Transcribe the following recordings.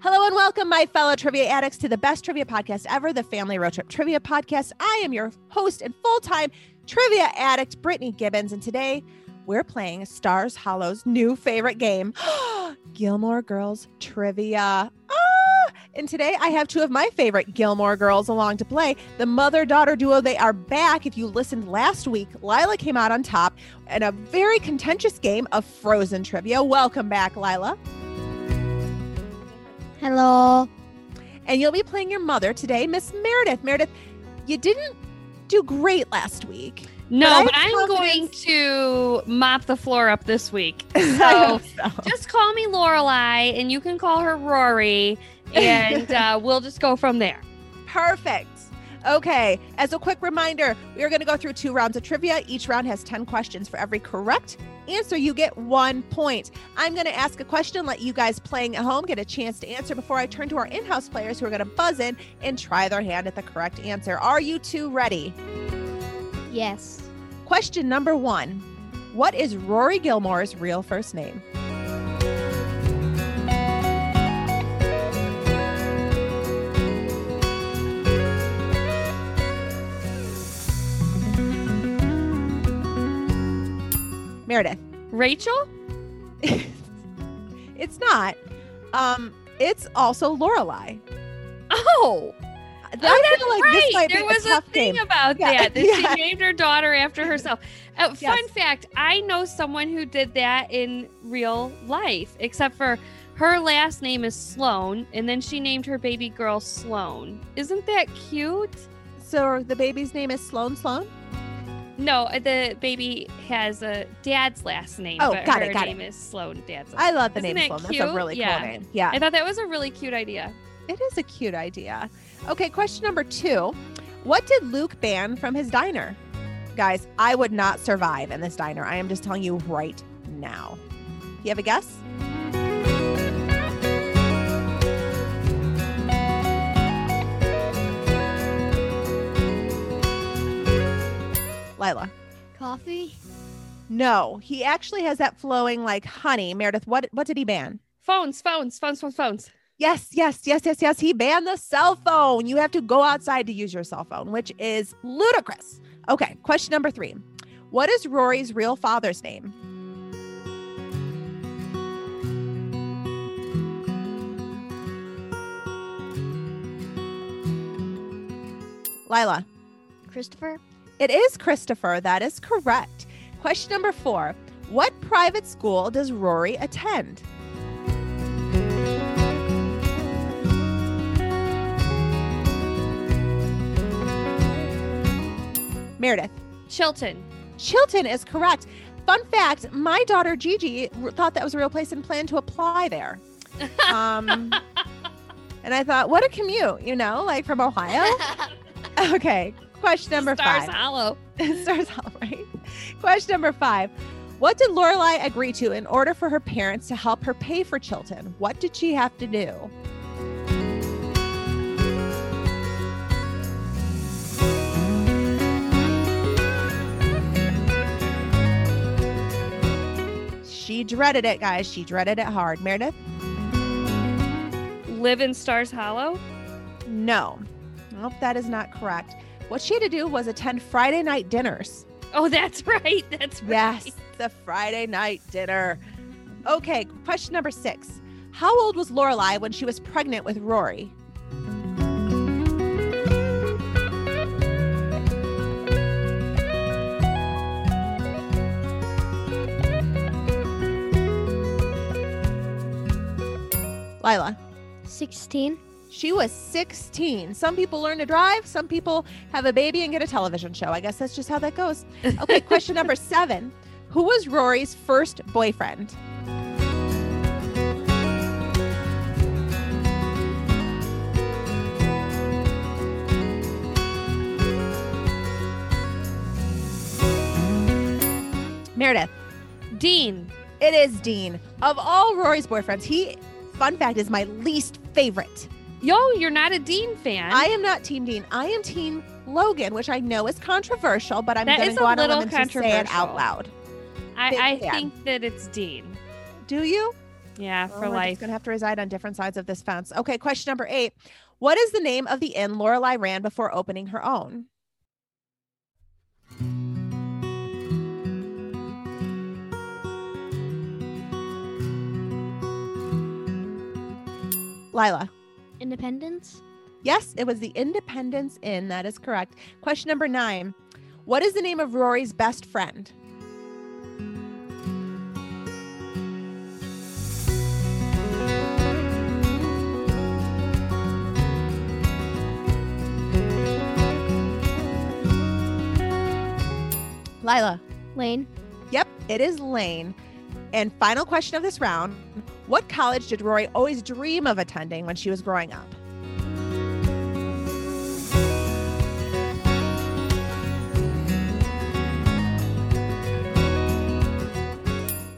Hello and welcome, my fellow trivia addicts, to the best trivia podcast ever, the Family Road Trip Trivia Podcast. I am your host and full time trivia addict, Brittany Gibbons, and today we're playing Stars Hollow's new favorite game, Gilmore Girls Trivia. Ah! And today I have two of my favorite Gilmore girls along to play. The mother daughter duo, they are back. If you listened last week, Lila came out on top in a very contentious game of Frozen Trivia. Welcome back, Lila. Hello. And you'll be playing your mother today, Miss Meredith. Meredith, you didn't do great last week. No, I but, have I'm going to mop the floor up this week. So so. just call me Lorelai, and you can call her Rory, and uh, we'll just go from there. Perfect. Okay, as a quick reminder, we are going to go through two rounds of trivia. Each round has 10 questions. For every correct answer, you get one point. I'm going to ask a question, let you guys playing at home get a chance to answer before I turn to our in house players who are going to buzz in and try their hand at the correct answer. Are you two ready? Yes. Question number one What is Rory Gilmore's real first name? Meredith. Rachel? it's not. Um, it's also Lorelai. Oh, I oh, that's like right. there was a tough thing game. about Yeah, that. That yeah. she named her daughter after herself. Uh, Yes. Fun fact: I know someone who did that in real life. Except for her last name is Sloan, and then she named her baby girl Sloan. Isn't that cute? So the baby's name is Sloan Sloan. No, the baby has a dad's last name. Oh, got it, got name is Sloan. Dad's. I love the Isn't name that Sloan. That's a really Yeah. cool name. Yeah, I thought that was a really cute idea. it is a cute idea. Okay, question number two. What did Luke ban from his diner? Guys, I would not survive in this diner. I am just telling you right now. Do you have a guess? Lila. Coffee. No, he actually has that flowing like honey. Meredith, what what did he ban? Phones. Phones. Phones. Phones. Phones. Yes, yes, yes, yes, yes. He banned the cell phone. You have to go outside to use your cell phone, which is ludicrous. Okay, question number three. What is Rory's real father's name? Lila. Christopher. It is Christopher. That is correct. Question number four. What private school does Rory attend? Meredith. Chilton. Chilton is correct. Fun fact my daughter Gigi thought that was a real place and planned to apply there. Um, and I thought, what a commute, you know, like from Ohio. Okay, question number Stars five. Hollow. Stars Hollow, right? Question number five. What did Lorelai agree to in order for her parents to help her pay for Chilton? What did she have to do? She dreaded it, guys. She dreaded it hard. Meredith? Live in Stars Hollow. No. Nope, that is not correct. What she had to do was attend Friday night dinners. Oh, that's right. That's right. Yes, the Friday night dinner. Okay, question number six. How old was Lorelai when she was pregnant with Rory? Lila. 16. She was 16. Some people learn to drive, some people have a baby and get a television show. I guess that's just how that goes. Okay, question number seven. Who was Rory's first boyfriend? Meredith. Dean. It is Dean. Of all Rory's boyfriends, he, fun fact, is my least favorite. Yo, you're not a Dean fan. I am not Team Dean. I am Team Logan, which I know is controversial, but I'm going to go on a limb and say it out loud. I, I think that it's Dean. Do you? Yeah, for oh, we're life. just going to have to reside on different sides of this fence. Okay, question number eight. What is the name of the inn Lorelai ran before opening her own? Lila. Independence? Yes, it was the Independence Inn. That is correct. Question number nine. What is the name of Rory's best friend? Lila. Lane? Yep, it is Lane. And final question of this round What college did Rory always dream of attending when she was growing up?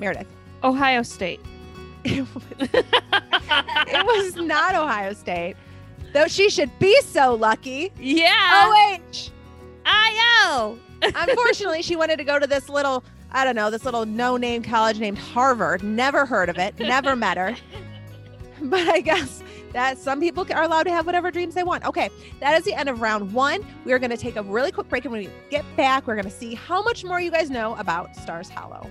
Meredith. Ohio State. It was, not Ohio State, though she should be so lucky. Yeah. OH. I. Unfortunately, she wanted to go to this little, I don't know, this little no name college named Harvard. Never heard of it, never met her. But I guess that some people are allowed to have whatever dreams they want. Okay, that is the end of round one. We are going to take a really quick break. And when we get back, we're going to see how much more you guys know about Stars Hollow.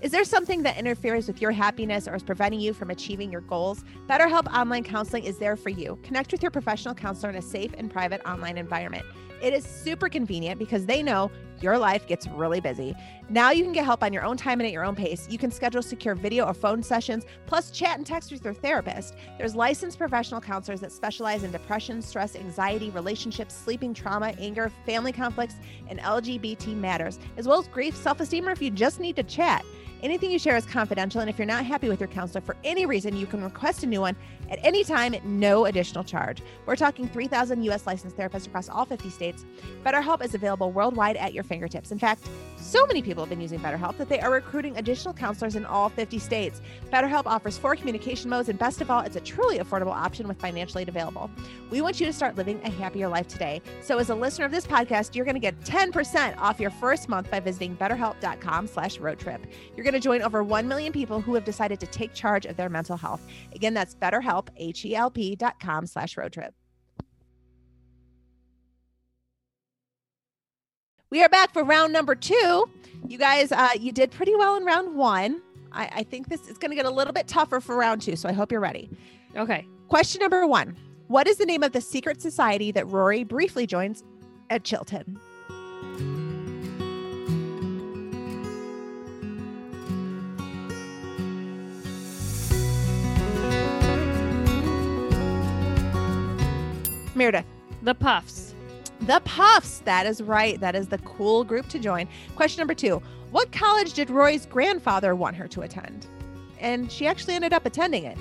Is there something that interferes with your happiness or is preventing you from achieving your goals? BetterHelp Online Counseling is there for you. Connect with your professional counselor in a safe and private online environment. It is super convenient because they know your life gets really busy. Now you can get help on your own time and at your own pace. You can schedule secure video or phone sessions, plus chat and text with your therapist. There's licensed professional counselors that specialize in depression, stress, anxiety, relationships, sleeping trauma, anger, family conflicts, and LGBT matters, as well as grief, self esteem, or if you just need to chat. Anything you share is confidential, and if you're not happy with your counselor for any reason, you can request a new one at any time at no additional charge. We're talking 3,000 U.S. licensed therapists across all 50 states. BetterHelp is available worldwide at your fingertips. In fact, so many people have been using BetterHelp that they are recruiting additional counselors in all 50 states. BetterHelp offers four communication modes, and best of all, it's a truly affordable option with financial aid available. We want you to start living a happier life today. So, as a listener of this podcast, you're going to get 10% off your first month by visiting betterhelp.com slash roadtrip. You're going to join over 1 million people who have decided to take charge of their mental health. Again, that's BetterHelp, H-E-L-P dot com slash road trip. We are back for round number two. You guys, uh, you did pretty well in round one. I, I think this is going to get a little bit tougher for round two, so I hope you're ready. Okay. Question number one What is the name of the secret society that Rory briefly joins at Chilton? Meredith. The Puffs. The Puffs. That is right. That is the cool group to join. Question number two What college did Roy's grandfather want her to attend? And she actually ended up attending it.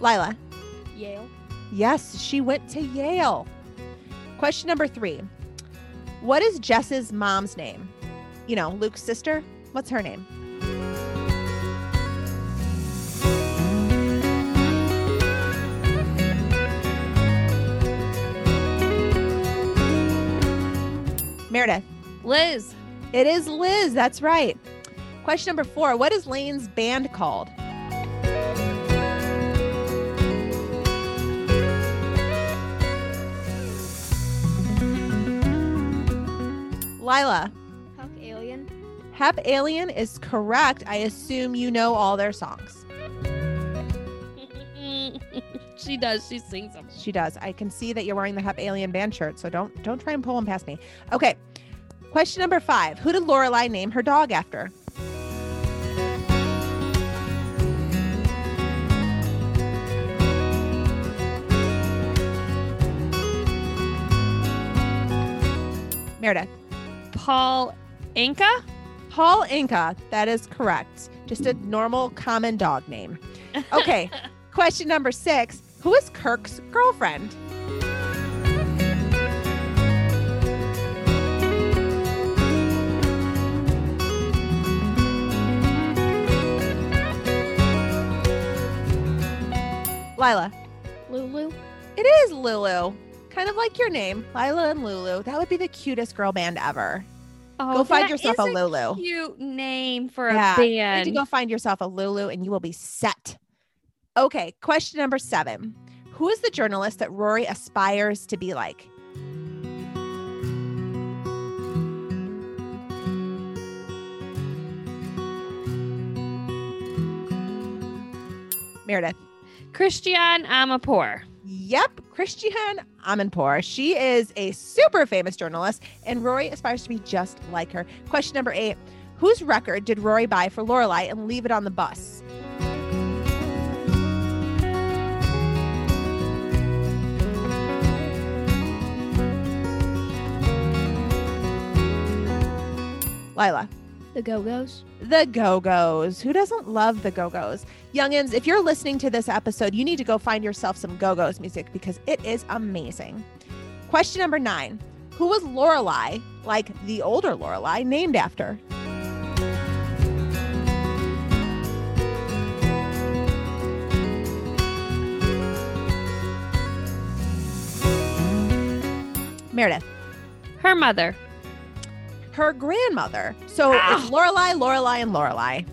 Lila. Yale. Yes, she went to Yale. Question number three What is Jess's mom's name? You know, Luke's sister. What's her name? Meredith. Liz. It is Liz. That's right. Question number four What is Lane's band called? Lila. Hep Alien is correct. I assume you know all their songs. she does. She sings them. She does. I can see that you're wearing the Hep Alien band shirt, so don't don't try and pull them past me. Okay. Question number five. Who did Lorelai name her dog after? Meredith. Paul Anka. Paul Anka. That is correct. Just a normal common dog name. Okay. Question number six. Who is Kirk's girlfriend? Lila. Lulu. It is Lulu. Kind of like your name, Lila and Lulu. That would be the cutest girl band ever. Oh, Go find yourself a Lulu. Cute name for Yeah, a you need band. to go find yourself a Lulu and you will be set. Okay, question number seven. Who is the journalist that Rory aspires to be like? Meredith. Christiane Amanpour. Yep, Christiane Amanpour. She is a super famous journalist, and Rory aspires to be just like her. Question number eight Whose record did Rory buy for Lorelai and leave it on the bus? Lila. The Go Go's. The Go Go's. Who doesn't love the Go Go's? Youngins, if you're listening to this episode, you need to go find yourself some Go Go's music because it is amazing. Question number nine Who was Lorelai, like the older Lorelai, named after? Meredith. Her mother. Her grandmother. So Ah. it's Lorelai, Lorelai, and Lorelai.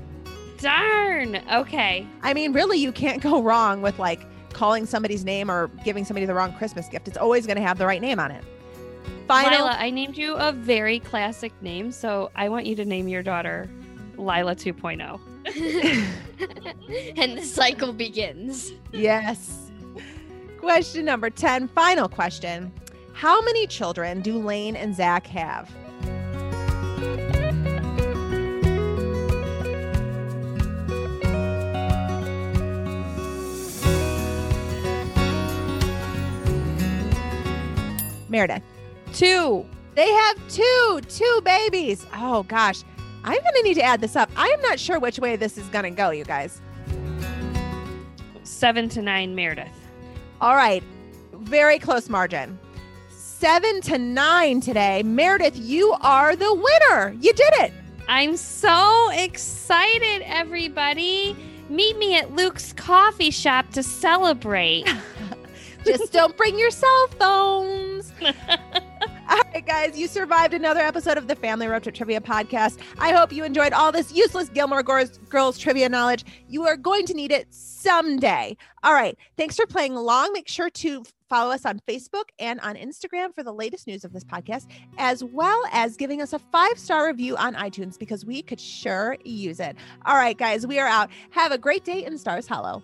Darn. Okay. I mean, really, you can't go wrong with like calling somebody's name or giving somebody the wrong Christmas gift. It's always going to have the right name on it. Final. Lila, I named you a very classic name, so I want you to name your daughter Lila oh. 2.0. and the cycle begins. Yes. Question number 10, final question. How many children do Lane and Zach have? Meredith. Two. They have two, two babies. Oh gosh. I'm going to need to add this up. I am not sure which way this is going to go, you guys. Seven to nine, Meredith. All right. Very close margin. Seven to nine today. Meredith, you are the winner. You did it. I'm so excited, everybody. Meet me at Luke's coffee shop to celebrate. Just don't bring your cell phones. All right, guys, you survived another episode of the Family Road Trip Trivia Podcast. I hope you enjoyed all this useless Gilmore Girls, Girls trivia knowledge. You are going to need it someday. All right, thanks for playing along. Make sure to follow us on Facebook and on Instagram for the latest news of this podcast, as well as giving us a five star review on iTunes because we could sure use it. All right, guys, we are out. Have a great day in Stars Hollow.